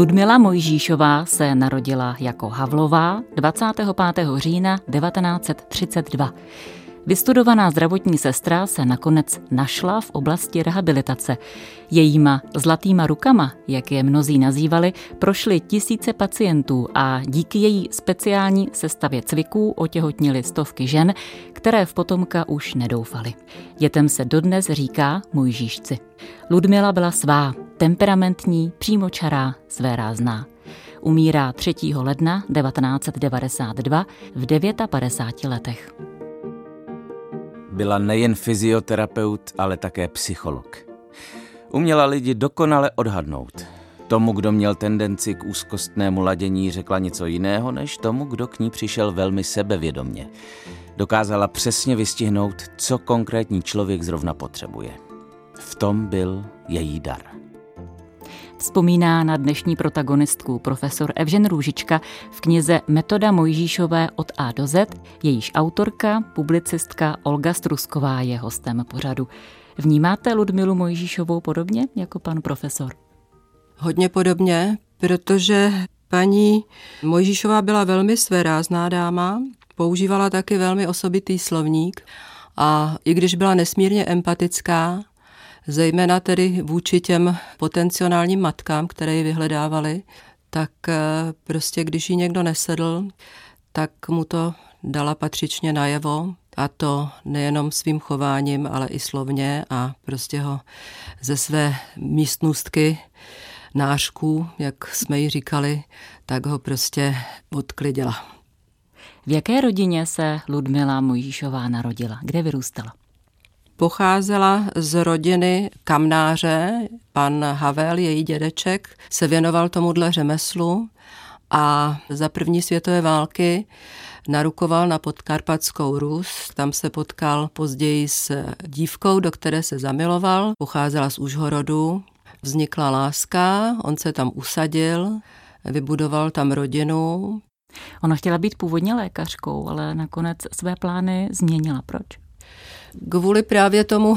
Ludmila Mojžíšová se narodila jako Havlová 25. října 1932. Vystudovaná zdravotní sestra se nakonec našla v oblasti rehabilitace. Jejíma zlatýma rukama, jak je mnozí nazývali, prošly tisíce pacientů a díky její speciální sestavě cviků otěhotnili stovky žen, které v potomka už nedoufali. Dětem se dodnes říká Mojžíšci. Ludmila byla svá, temperamentní, přímočará, své rázná. Umírá 3. ledna 1992 v 59 letech. Byla nejen fyzioterapeut, ale také psycholog. Uměla lidi dokonale odhadnout. Tomu, kdo měl tendenci k úzkostnému ladění, řekla něco jiného, než tomu, kdo k ní přišel velmi sebevědomně. Dokázala přesně vystihnout, co konkrétní člověk zrovna potřebuje. V tom byl její dar. Vzpomíná na dnešní protagonistku profesor Evžen Růžička v knize Metoda Mojžíšové od A do Z, jejíž autorka, publicistka Olga Strusková je hostem pořadu. Vnímáte Ludmilu Mojžíšovou podobně jako pan profesor? Hodně podobně, protože paní Mojžíšová byla velmi svérázná dáma, používala taky velmi osobitý slovník a i když byla nesmírně empatická, zejména tedy vůči těm potenciálním matkám, které ji vyhledávali, tak eh, prostě když jí někdo nesedl, tak mu to dala patřičně najevo a to nejenom svým chováním, ale i slovně a prostě ho ze své místnostky nářků, jak jsme ji říkali, tak ho prostě odklidila. V jaké rodině se Ludmila Mojžíšová narodila? Kde vyrůstala? Pocházela z rodiny kamnáře. Pan Havel, její dědeček, se věnoval tomuhle řemeslu a za první světové války narukoval na podkarpatskou Rus. Tam se potkal později s dívkou, do které se zamiloval. Pocházela z Užhorodu. Vznikla láska, on se tam usadil, vybudoval tam rodinu. Ona chtěla být původně lékařkou, ale nakonec své plány změnila. Proč? Kvůli právě tomu,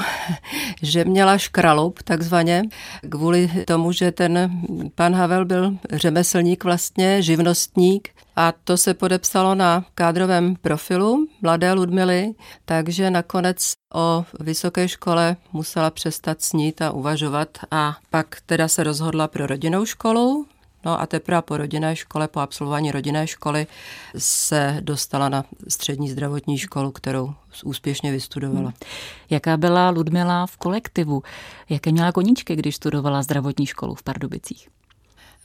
že měla škraloup takzvaně, kvůli tomu, že ten pan Havel byl řemeslník vlastně, živnostník a to se podepsalo na kádrovém profilu mladé Ludmily, takže nakonec o vysoké škole musela přestat snít a uvažovat a pak teda se rozhodla pro rodinnou školu, No a teprve po rodinné škole, po absolvování rodinné školy se dostala na střední zdravotní školu, kterou úspěšně vystudovala. Hmm. Jaká byla Ludmila v kolektivu? Jaké měla koníčky, když studovala zdravotní školu v Pardubicích?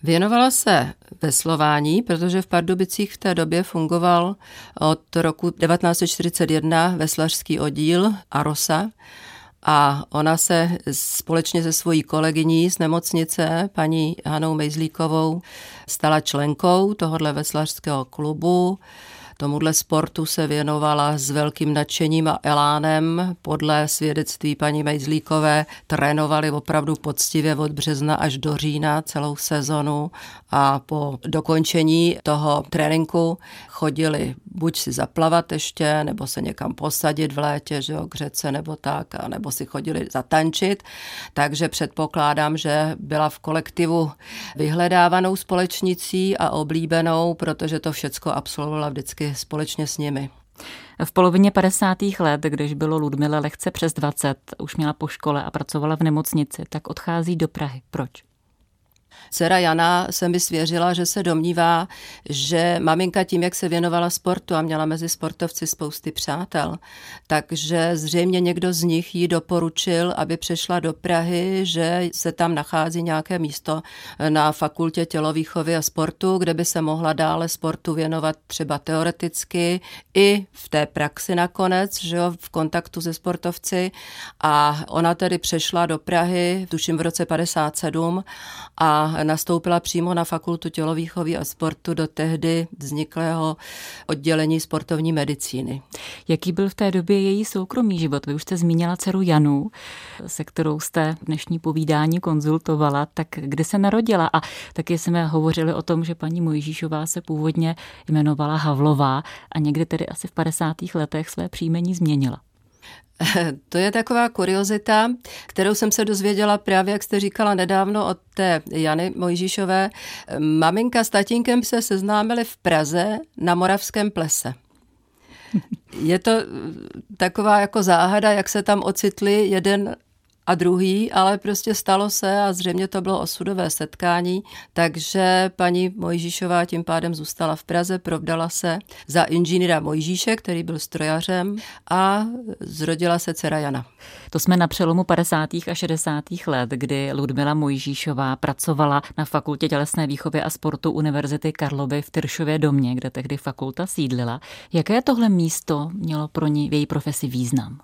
Věnovala se veslování, protože v Pardubicích v té době fungoval od roku 1941 veslařský oddíl Arosa, a ona se společně se svojí kolegyní z nemocnice, paní Hanou Mejzlíkovou, stala členkou tohohle veslařského klubu. Tomuhle sportu se věnovala s velkým nadšením a elánem. Podle svědectví paní Mejzlíkové trénovali opravdu poctivě od března až do října celou sezonu a po dokončení toho tréninku chodili buď si zaplavat ještě, nebo se někam posadit v létě, že jo, k řece nebo tak, a nebo si chodili zatančit. Takže předpokládám, že byla v kolektivu vyhledávanou společnicí a oblíbenou, protože to všecko absolvovala vždycky společně s nimi. V polovině 50. let, když bylo Ludmile lehce přes 20, už měla po škole a pracovala v nemocnici, tak odchází do Prahy. Proč? Dcera Jana se mi svěřila, že se domnívá, že maminka tím, jak se věnovala sportu a měla mezi sportovci spousty přátel, takže zřejmě někdo z nich jí doporučil, aby přešla do Prahy, že se tam nachází nějaké místo na fakultě tělovýchovy a sportu, kde by se mohla dále sportu věnovat třeba teoreticky i v té praxi nakonec, že jo, v kontaktu se sportovci. A ona tedy přešla do Prahy, tuším v roce 57 a nastoupila přímo na fakultu tělovýchovy a sportu do tehdy vzniklého oddělení sportovní medicíny. Jaký byl v té době její soukromý život? Vy už jste zmínila dceru Janu, se kterou jste dnešní povídání konzultovala, tak kde se narodila? A taky jsme hovořili o tom, že paní Mojžíšová se původně jmenovala Havlová a někdy tedy asi v 50. letech své příjmení změnila. To je taková kuriozita, kterou jsem se dozvěděla právě, jak jste říkala nedávno od té Jany Mojžíšové. Maminka s tatínkem se seznámili v Praze na Moravském plese. Je to taková jako záhada, jak se tam ocitli jeden a druhý, ale prostě stalo se a zřejmě to bylo osudové setkání, takže paní Mojžíšová tím pádem zůstala v Praze, provdala se za inženýra Mojžíše, který byl strojařem a zrodila se dcera Jana. To jsme na přelomu 50. a 60. let, kdy Ludmila Mojžíšová pracovala na Fakultě tělesné výchovy a sportu Univerzity Karlovy v Tyršově domě, kde tehdy fakulta sídlila. Jaké tohle místo mělo pro ní v její profesi význam?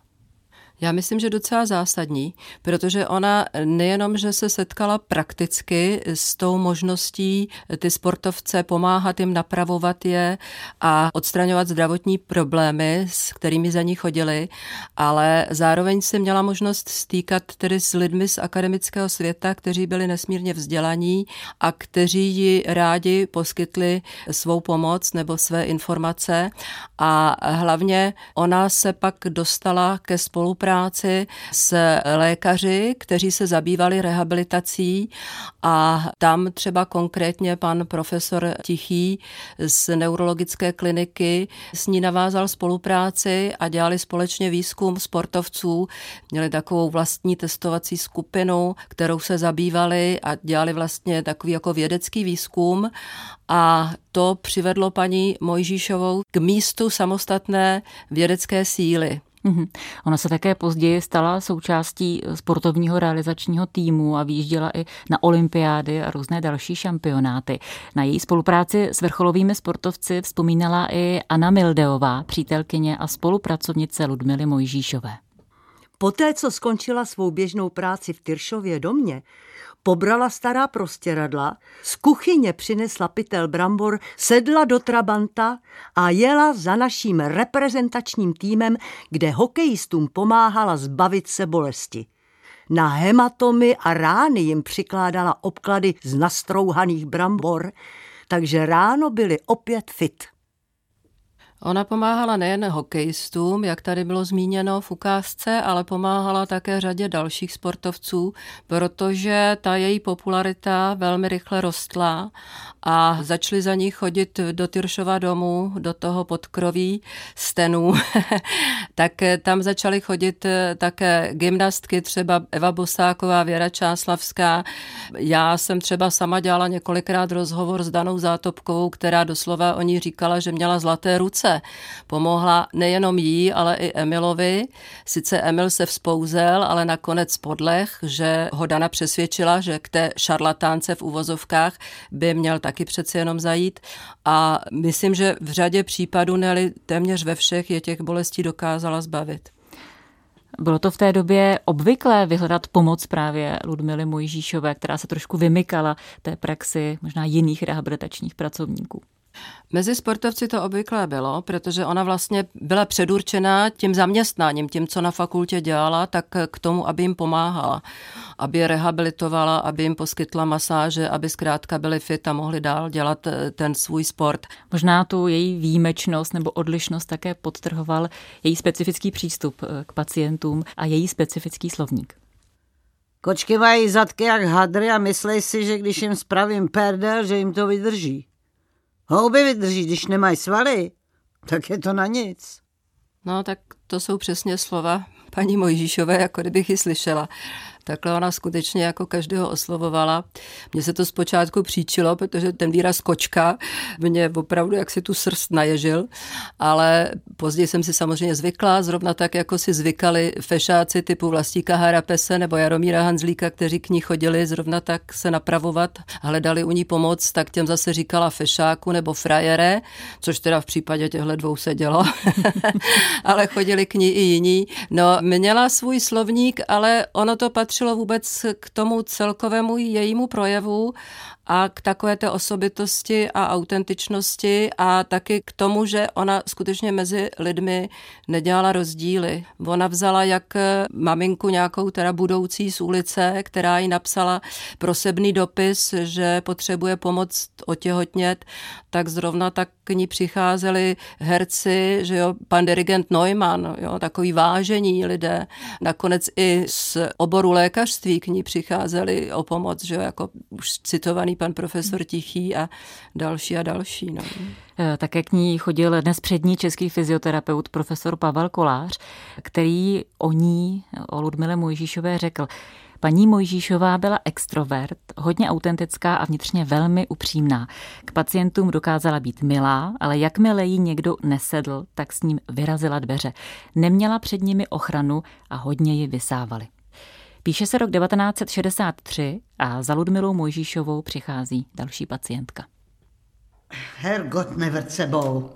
Já myslím, že docela zásadní, protože ona nejenom, že se setkala prakticky s tou možností ty sportovce pomáhat jim napravovat je a odstraňovat zdravotní problémy, s kterými za ní chodili, ale zároveň se měla možnost stýkat tedy s lidmi z akademického světa, kteří byli nesmírně vzdělaní a kteří ji rádi poskytli svou pomoc nebo své informace. A hlavně ona se pak dostala ke spolupráci spolupráci s lékaři, kteří se zabývali rehabilitací a tam třeba konkrétně pan profesor Tichý z neurologické kliniky s ní navázal spolupráci a dělali společně výzkum sportovců. Měli takovou vlastní testovací skupinu, kterou se zabývali a dělali vlastně takový jako vědecký výzkum a to přivedlo paní Mojžíšovou k místu samostatné vědecké síly. Mm-hmm. Ona se také později stala součástí sportovního realizačního týmu a výjížděla i na olympiády a různé další šampionáty. Na její spolupráci s vrcholovými sportovci vzpomínala i Anna Mildeová, přítelkyně a spolupracovnice Ludmily Mojžíšové. Poté, co skončila svou běžnou práci v Tyršově domě, pobrala stará prostěradla, z kuchyně přinesla pytel brambor, sedla do Trabanta a jela za naším reprezentačním týmem, kde hokejistům pomáhala zbavit se bolesti. Na hematomy a rány jim přikládala obklady z nastrouhaných brambor, takže ráno byli opět fit. Ona pomáhala nejen hokejistům, jak tady bylo zmíněno v ukázce, ale pomáhala také řadě dalších sportovců, protože ta její popularita velmi rychle rostla a začali za ní chodit do Tyršova domu, do toho podkroví stenů, tak tam začaly chodit také gymnastky, třeba Eva Bosáková, Věra Čáslavská. Já jsem třeba sama dělala několikrát rozhovor s Danou Zátopkovou, která doslova o ní říkala, že měla zlaté ruce Pomohla nejenom jí, ale i Emilovi. Sice Emil se vzpouzel, ale nakonec podlech, že ho Dana přesvědčila, že k té šarlatánce v uvozovkách by měl taky přeci jenom zajít. A myslím, že v řadě případů, ne téměř ve všech, je těch bolestí dokázala zbavit. Bylo to v té době obvyklé vyhledat pomoc právě Ludmily Mojžíšové, která se trošku vymykala té praxi možná jiných rehabilitačních pracovníků. Mezi sportovci to obvyklé bylo, protože ona vlastně byla předurčená tím zaměstnáním, tím, co na fakultě dělala, tak k tomu, aby jim pomáhala, aby je rehabilitovala, aby jim poskytla masáže, aby zkrátka byli fit a mohli dál dělat eh, ten svůj sport. Možná tu její výjimečnost nebo odlišnost také podtrhoval její specifický přístup eh, k pacientům a její specifický slovník. Kočky mají zadky jak hadry a myslej si, že když jim spravím perdel, že jim to vydrží. Houby vydrží, když nemají svaly, tak je to na nic. No, tak to jsou přesně slova paní Mojžíšové, jako kdybych ji slyšela. Takhle ona skutečně jako každého oslovovala. Mně se to zpočátku příčilo, protože ten výraz kočka mě opravdu jak si tu srst naježil, ale později jsem si samozřejmě zvykla, zrovna tak, jako si zvykali fešáci typu Vlastíka Harapese nebo Jaromíra Hanzlíka, kteří k ní chodili zrovna tak se napravovat, hledali u ní pomoc, tak těm zase říkala fešáku nebo frajere, což teda v případě těchto dvou se dělo, ale chodili k ní i jiní. No, měla svůj slovník, ale ono to patří patřilo vůbec k tomu celkovému jejímu projevu a k takové té osobitosti a autentičnosti a taky k tomu, že ona skutečně mezi lidmi nedělala rozdíly. Ona vzala jak maminku nějakou teda budoucí z ulice, která jí napsala prosebný dopis, že potřebuje pomoc otěhotnět, tak zrovna tak k ní přicházeli herci, že jo, pan dirigent Neumann, jo, takový vážení lidé. Nakonec i z oboru lékařství k ní přicházeli o pomoc, že jo, jako už citovaný pan profesor Tichý a další a další. No. Eh, také k ní chodil dnes přední český fyzioterapeut profesor Pavel Kolář, který o ní, o Ludmile Mojžíšové řekl, Paní Mojžíšová byla extrovert, hodně autentická a vnitřně velmi upřímná. K pacientům dokázala být milá, ale jakmile jí někdo nesedl, tak s ním vyrazila dveře. Neměla před nimi ochranu a hodně ji vysávali. Píše se rok 1963 a za Ludmilou Mojžíšovou přichází další pacientka. Hergot nevrt sebou.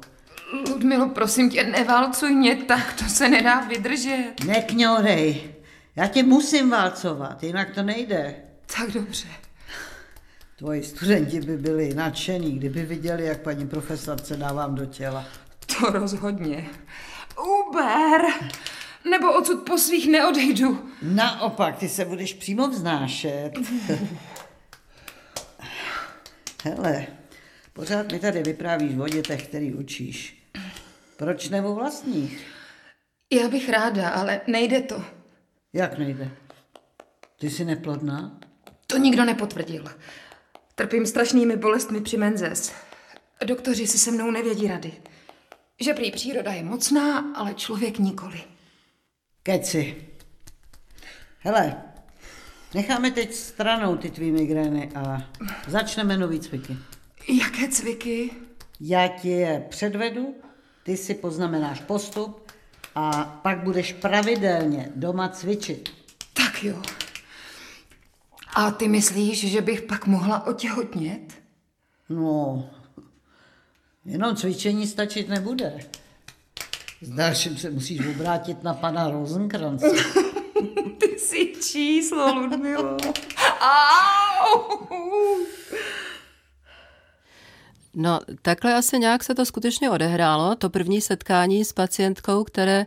Ludmilo, prosím tě, neválcuj mě tak, to se nedá vydržet. Nekňourej, já tě musím válcovat, jinak to nejde. Tak dobře. Tvoji studenti by byli nadšení, kdyby viděli, jak paní profesorce dávám do těla. To rozhodně. Uber! Nebo odsud po svých neodejdu. Naopak, ty se budeš přímo vznášet. Hele, pořád mi tady vyprávíš o dětech, který učíš. Proč nebo vlastních? Já bych ráda, ale nejde to. Jak nejde? Ty jsi neplodná? To nikdo nepotvrdil. Trpím strašnými bolestmi při menzes. Doktoři si se mnou nevědí rady. Že prý příroda je mocná, ale člověk nikoli. Keci. Hele, necháme teď stranou ty tvý migrény a začneme nový cviky. Jaké cviky? Já ti je předvedu, ty si poznamenáš postup a pak budeš pravidelně doma cvičit. Tak jo. A ty myslíš, že bych pak mohla otěhotnět? No, jenom cvičení stačit nebude. S dalším se musíš obrátit na pana Rosenkrantze. Ty jsi číslo, Ludmilo. Au! No, takhle asi nějak se to skutečně odehrálo. To první setkání s pacientkou, které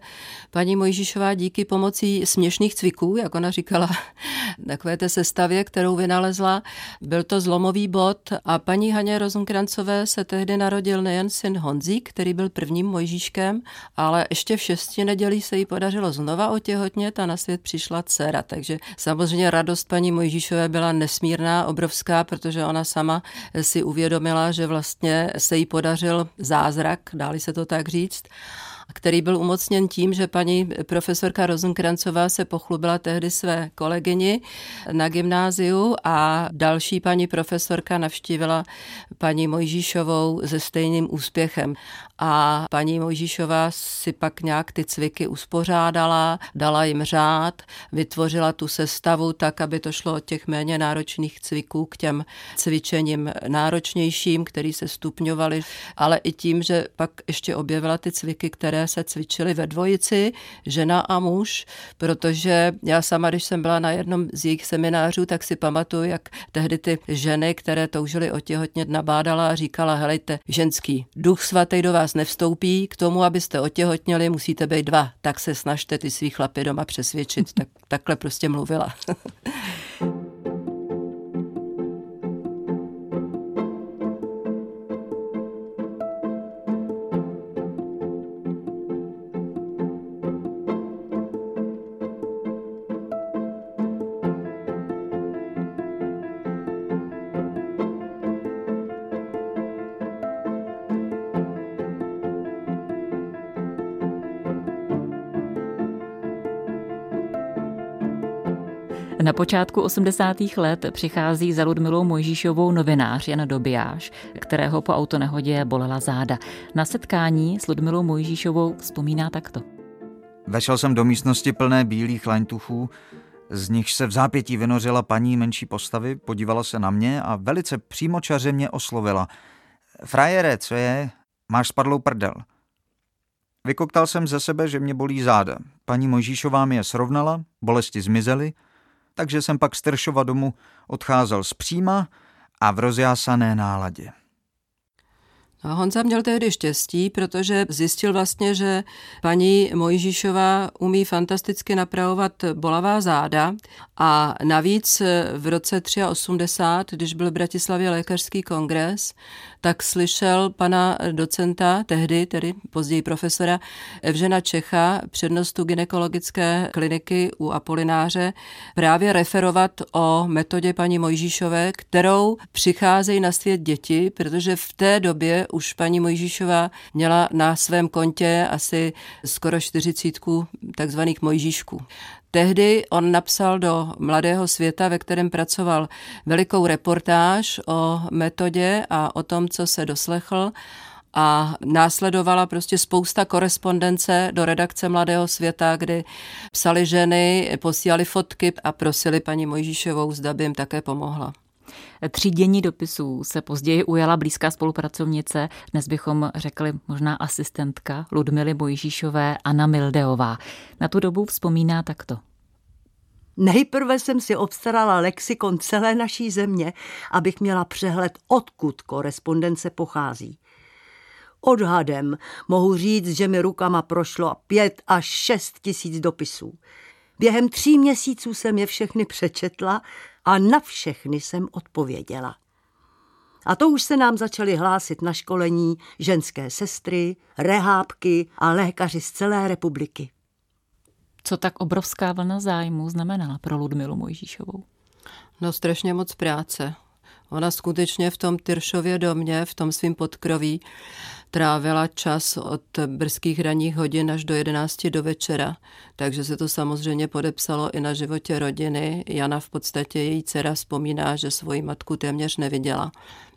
paní Mojžíšová díky pomocí směšných cviků, jak ona říkala, takové té sestavě, kterou vynalezla, byl to zlomový bod a paní Haně Rozenkrancové se tehdy narodil nejen syn Honzík, který byl prvním Mojžíškem, ale ještě v šesti nedělí se jí podařilo znova otěhotnět a na svět přišla dcera. Takže samozřejmě radost paní Mojžíšové byla nesmírná, obrovská, protože ona sama si uvědomila, že vlastně vlastně se jí podařil zázrak, dáli se to tak říct který byl umocněn tím, že paní profesorka Rozenkrancová se pochlubila tehdy své kolegyni na gymnáziu a další paní profesorka navštívila paní Mojžíšovou se stejným úspěchem. A paní Mojžíšová si pak nějak ty cviky uspořádala, dala jim řád, vytvořila tu sestavu tak, aby to šlo od těch méně náročných cviků k těm cvičením náročnějším, který se stupňovaly, ale i tím, že pak ještě objevila ty cviky, které se cvičily ve dvojici, žena a muž, protože já sama, když jsem byla na jednom z jejich seminářů, tak si pamatuju, jak tehdy ty ženy, které toužily otěhotnět, nabádala a říkala, helejte, ženský, duch svatý do vás nevstoupí, k tomu, abyste otěhotněli, musíte být dva, tak se snažte ty svý chlapy doma přesvědčit. Tak, takhle prostě mluvila. Na počátku 80. let přichází za Ludmilou Mojžíšovou novinář Jan Dobijáš, kterého po autonehodě bolela záda. Na setkání s Ludmilou Mojžíšovou vzpomíná takto. Vešel jsem do místnosti plné bílých laňtuchů, z nichž se v zápětí vynořila paní menší postavy, podívala se na mě a velice přímočaře mě oslovila. Frajere, co je? Máš spadlou prdel. Vykoktal jsem ze sebe, že mě bolí záda. Paní Mojžíšová mi je srovnala, bolesti zmizely, takže jsem pak z Teršova domu odcházel zpříma a v rozjásané náladě. No, Honza měl tehdy štěstí, protože zjistil vlastně, že paní Mojžíšová umí fantasticky napravovat bolavá záda a navíc v roce 83, když byl v Bratislavě lékařský kongres, tak slyšel pana docenta, tehdy, tedy později profesora Evžena Čecha, přednostu ginekologické kliniky u Apolináře, právě referovat o metodě paní Mojžíšové, kterou přicházejí na svět děti, protože v té době už paní Mojžíšová měla na svém kontě asi skoro čtyřicítku takzvaných Mojžíšků. Tehdy on napsal do Mladého světa, ve kterém pracoval velikou reportáž o metodě a o tom, co se doslechl a následovala prostě spousta korespondence do redakce Mladého světa, kdy psali ženy, posílali fotky a prosili paní Mojžíšovou, zda by jim také pomohla. Třídění dopisů se později ujala blízká spolupracovnice, dnes bychom řekli možná asistentka Ludmily Mojžíšové Anna Mildeová. Na tu dobu vzpomíná takto. Nejprve jsem si obstarala lexikon celé naší země, abych měla přehled, odkud korespondence pochází. Odhadem mohu říct, že mi rukama prošlo pět až šest tisíc dopisů. Během tří měsíců jsem je všechny přečetla a na všechny jsem odpověděla. A to už se nám začaly hlásit na školení ženské sestry, rehábky a lékaři z celé republiky. Co tak obrovská vlna zájmu znamenala pro Ludmilu Mojžíšovou? No strašně moc práce. Ona skutečně v tom Tyršově domě, v tom svým podkroví, trávila čas od brzkých ranních hodin až do 11 do večera, takže se to samozřejmě podepsalo i na životě rodiny. Jana v podstatě, její dcera, vzpomíná, že svoji matku téměř neviděla.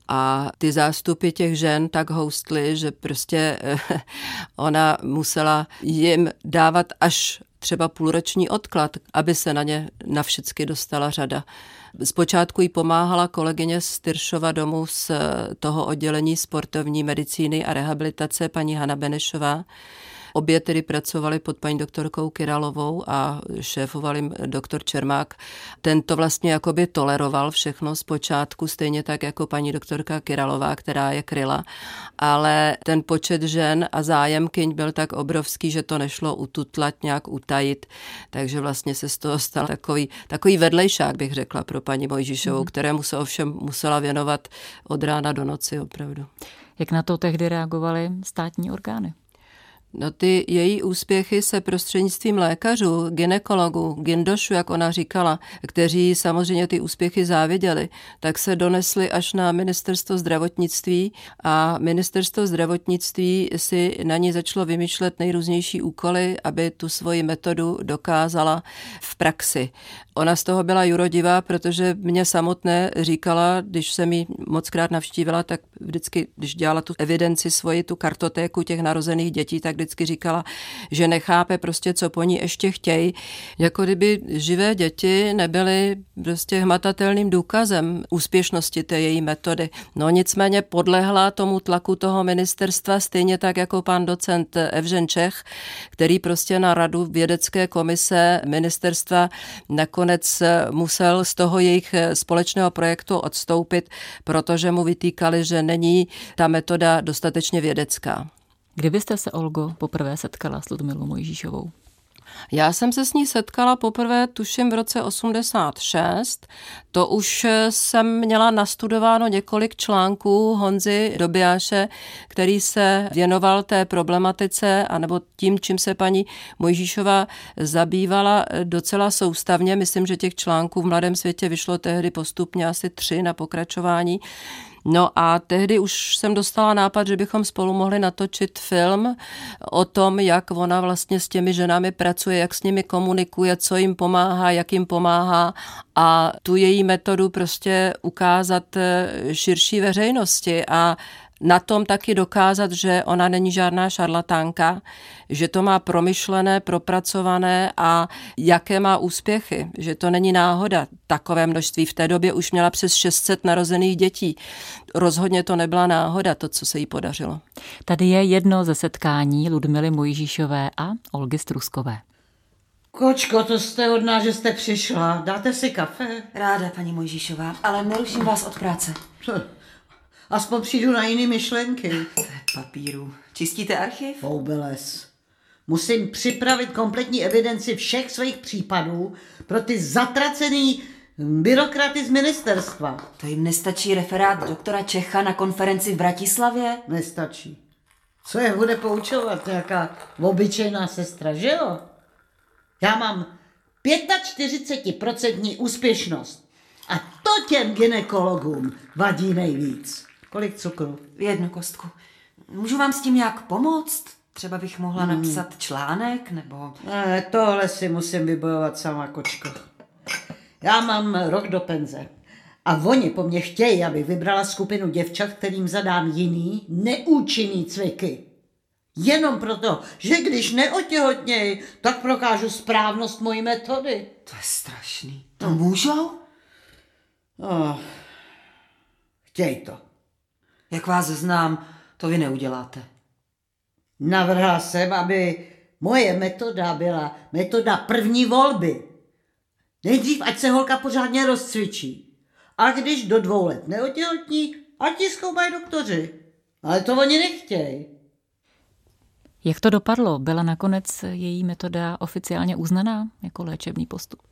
A ty zástupy těch žen tak houstly, že prostě ona musela jim dávat až třeba půlroční odklad, aby se na ně na všechny dostala řada. Zpočátku jí pomáhala kolegyně z Tyršova domu z toho oddělení sportovní medicíny a rehabilitace paní Hanna Benešová, Obě tedy pracovali pod paní doktorkou Kiralovou a šéfoval jim doktor Čermák. Ten to vlastně jakoby toleroval všechno zpočátku, stejně tak jako paní doktorka Kiralová, která je kryla. Ale ten počet žen a zájemkyň byl tak obrovský, že to nešlo ututlat, nějak utajit. Takže vlastně se z toho stal takový, takový vedlejšák, bych řekla, pro paní Mojžišovou, mm. kterému se ovšem musela věnovat od rána do noci opravdu. Jak na to tehdy reagovaly státní orgány? No ty její úspěchy se prostřednictvím lékařů, ginekologů, gindošu, jak ona říkala, kteří samozřejmě ty úspěchy záviděli, tak se donesly až na ministerstvo zdravotnictví a ministerstvo zdravotnictví si na ní začalo vymýšlet nejrůznější úkoly, aby tu svoji metodu dokázala v praxi. Ona z toho byla jurodivá, protože mě samotné říkala, když jsem ji moc krát navštívila, tak vždycky, když dělala tu evidenci svoji, tu kartotéku těch narozených dětí, tak vždycky říkala, že nechápe prostě, co po ní ještě chtějí. Jako kdyby živé děti nebyly prostě hmatatelným důkazem úspěšnosti té její metody. No nicméně podlehla tomu tlaku toho ministerstva, stejně tak jako pan docent Evžen Čech, který prostě na radu vědecké komise ministerstva nakonec musel z toho jejich společného projektu odstoupit, protože mu vytýkali, že není ta metoda dostatečně vědecká. Kdybyste se, Olgo, poprvé setkala s Ludmilou Mojžíšovou? Já jsem se s ní setkala poprvé, tuším, v roce 86. To už jsem měla nastudováno několik článků Honzy Dobiáše, který se věnoval té problematice, anebo tím, čím se paní Mojžíšová zabývala docela soustavně. Myslím, že těch článků v Mladém světě vyšlo tehdy postupně asi tři na pokračování. No a tehdy už jsem dostala nápad, že bychom spolu mohli natočit film o tom, jak ona vlastně s těmi ženami pracuje, jak s nimi komunikuje, co jim pomáhá, jak jim pomáhá a tu její metodu prostě ukázat eh, širší veřejnosti. A na tom taky dokázat, že ona není žádná šarlatánka, že to má promyšlené, propracované a jaké má úspěchy, že to není náhoda takové množství. V té době už měla přes 600 narozených dětí. Rozhodně to nebyla náhoda, to, co se jí podařilo. Tady je jedno ze setkání Ludmily Mojžíšové a Olgy Struskové. Kočko, to jste od nás, že jste přišla. Dáte si kafe? Ráda, paní Mojžíšová, ale neruším vás od práce. Aspoň přijdu na jiné myšlenky. Papíru. Čistíte archiv? Foubeles. Musím připravit kompletní evidenci všech svých případů pro ty zatracený byrokraty z ministerstva. To jim nestačí referát doktora Čecha na konferenci v Bratislavě? Nestačí. Co je bude poučovat nějaká obyčejná sestra, že jo? Já mám 45% úspěšnost. A to těm ginekologům vadí nejvíc. Kolik cukru? Jednu kostku. Můžu vám s tím nějak pomoct? Třeba bych mohla hmm. napsat článek, nebo... Ne, tohle si musím vybojovat sama, kočko. Já mám rok do penze. A oni po mně chtějí, aby vybrala skupinu děvčat, kterým zadám jiný, neúčinný cviky. Jenom proto, že když neotěhotněj, tak prokážu správnost mojí metody. To je strašný. To můžou? Oh, chtěj to. Jak vás znám, to vy neuděláte. Navrhla jsem, aby moje metoda byla metoda první volby. Nejdřív, ať se holka pořádně rozcvičí. A když do dvou let neotěhotní, ať ji zkoumají doktoři. Ale to oni nechtějí. Jak to dopadlo? Byla nakonec její metoda oficiálně uznaná jako léčebný postup?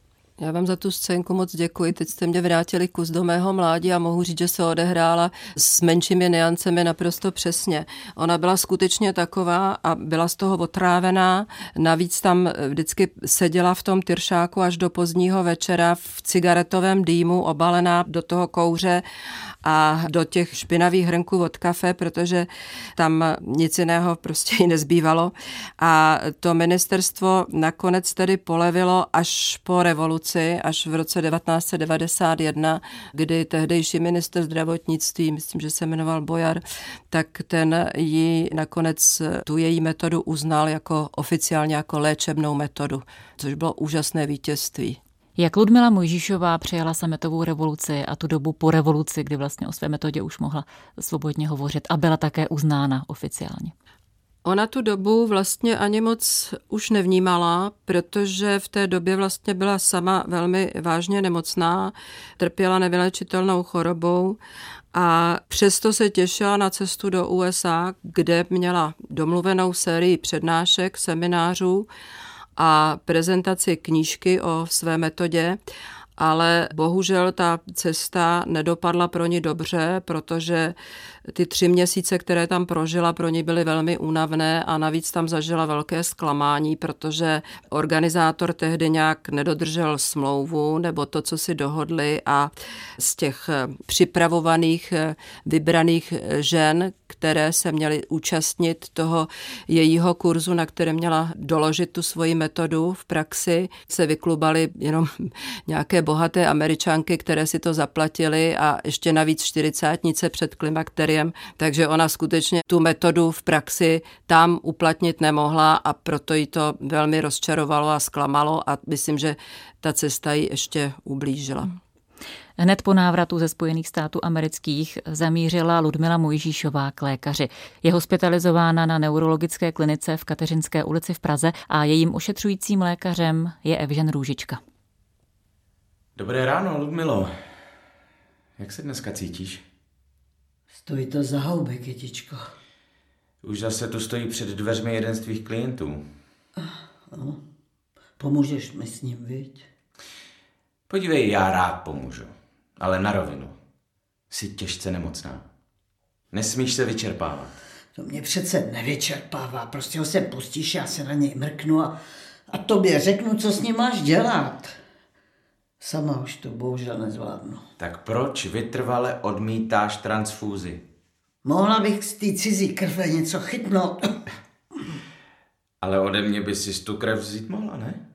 Já vám za tu scénku moc děkuji. Teď jste mě vrátili kus do mého mládí a mohu říct, že se odehrála s menšími niancemi naprosto přesně. Ona byla skutečně taková a byla z toho otrávená. Navíc tam vždycky seděla v tom tyršáku až do pozdního večera v cigaretovém dýmu, obalená do toho kouře a do těch špinavých hrnků od kafe, protože tam nic jiného prostě jí nezbývalo. A to ministerstvo nakonec tedy polevilo až po revoluci, až v roce 1991, kdy tehdejší minister zdravotnictví, myslím, že se jmenoval Bojar, tak ten ji nakonec tu její metodu uznal jako oficiálně jako léčebnou metodu, což bylo úžasné vítězství. Jak Ludmila Mojžíšová přijala sametovou revoluci a tu dobu po revoluci, kdy vlastně o své metodě už mohla svobodně hovořit a byla také uznána oficiálně? Ona tu dobu vlastně ani moc už nevnímala, protože v té době vlastně byla sama velmi vážně nemocná, trpěla nevylečitelnou chorobou a přesto se těšila na cestu do USA, kde měla domluvenou sérii přednášek, seminářů a prezentaci knížky o své metodě ale bohužel ta cesta nedopadla pro ní dobře, protože ty tři měsíce, které tam prožila, pro ní byly velmi únavné a navíc tam zažila velké zklamání, protože organizátor tehdy nějak nedodržel smlouvu nebo to, co si dohodli a z těch připravovaných vybraných žen, které se měly účastnit toho jejího kurzu, na kterém měla doložit tu svoji metodu v praxi, se vyklubaly jenom nějaké bohaté američanky, které si to zaplatili a ještě navíc čtyřicátnice před klimakteriem, takže ona skutečně tu metodu v praxi tam uplatnit nemohla a proto jí to velmi rozčarovalo a zklamalo a myslím, že ta cesta ji ještě ublížila. Hned po návratu ze Spojených států amerických zamířila Ludmila Mojžíšová k lékaři. Je hospitalizována na neurologické klinice v Kateřinské ulici v Praze a jejím ošetřujícím lékařem je Evžen Růžička. Dobré ráno, Ludmilo. Jak se dneska cítíš? Stojí to za houby, kytičko. Už zase tu stojí před dveřmi jeden z tvých klientů. Ano. Pomůžeš mi s ním, viď? Podívej, já rád pomůžu. Ale na rovinu. Jsi těžce nemocná. Nesmíš se vyčerpávat. To mě přece nevyčerpává. Prostě ho sem pustíš, já se na něj mrknu a, a tobě řeknu, co s ním máš dělat. Sama už to bohužel nezvládnu. Tak proč vytrvale odmítáš transfúzi? Mohla bych z té cizí krve něco chytnout. Ale ode mě by si tu krev vzít mohla, ne?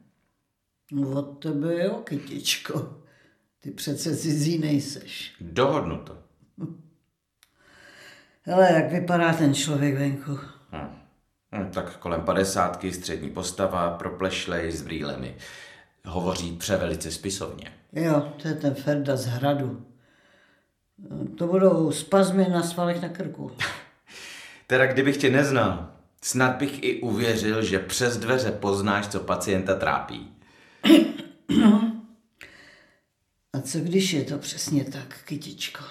No, od tebe jo, kytičko. Ty přece cizí nejseš. Dohodnu to. Hele, jak vypadá ten člověk venku? Hm. Hm, tak kolem padesátky, střední postava, proplešlej s brýlemi. Hovoří převelice spisovně. Jo, to je ten Ferda z hradu. To budou spazmy na svalech na krku. teda kdybych tě neznal, snad bych i uvěřil, že přes dveře poznáš, co pacienta trápí. No. A co když je to přesně tak, kytičko?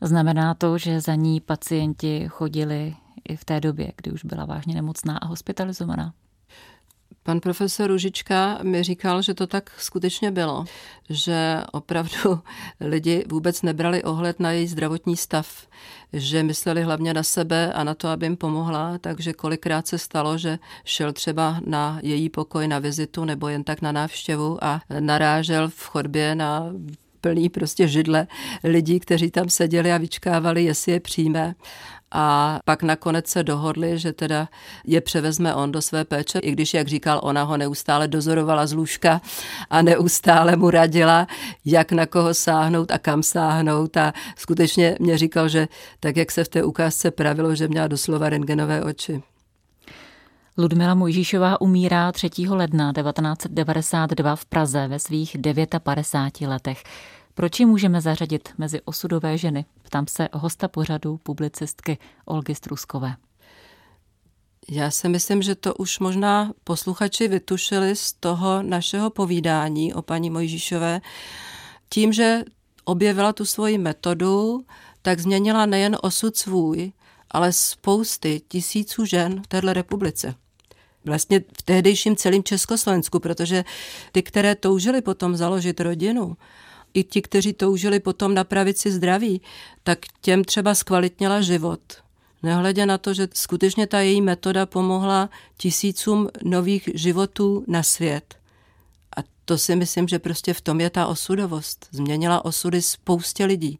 Znamená to, že za ní pacienti chodili i v té době, kdy už byla vážně nemocná a hospitalizovaná? Pan profesor Ružička mi říkal, že to tak skutečně bylo, že opravdu lidi vůbec nebrali ohled na její zdravotní stav, že mysleli hlavně na sebe a na to, aby jim pomohla, takže kolikrát se stalo, že šel třeba na její pokoj na vizitu nebo jen tak na návštěvu a narážel v chodbě na plný prostě židle lidí, kteří tam seděli a vyčkávali, jestli je přijme a pak nakonec se dohodli, že teda je převezme on do své péče, i když, jak říkal, ona ho neustále dozorovala z lůžka a neustále mu radila, jak na koho sáhnout a kam sáhnout a skutečně mě říkal, že tak, jak se v té ukázce pravilo, že měla doslova rengenové oči. Ludmila Mojžíšová umírá 3. ledna 1992 v Praze ve svých 59 letech. Proč ji můžeme zařadit mezi osudové ženy? Ptám se hosta pořadu publicistky Olgy Struskové. Já si myslím, že to už možná posluchači vytušili z toho našeho povídání o paní Mojžíšové. Tím, že objevila tu svoji metodu, tak změnila nejen osud svůj, ale spousty tisíců žen v této republice. Vlastně v tehdejším celém Československu, protože ty, které toužily potom založit rodinu, i ti, kteří toužili potom napravit si zdraví, tak těm třeba zkvalitnila život. Nehledě na to, že skutečně ta její metoda pomohla tisícům nových životů na svět. A to si myslím, že prostě v tom je ta osudovost. Změnila osudy spoustě lidí.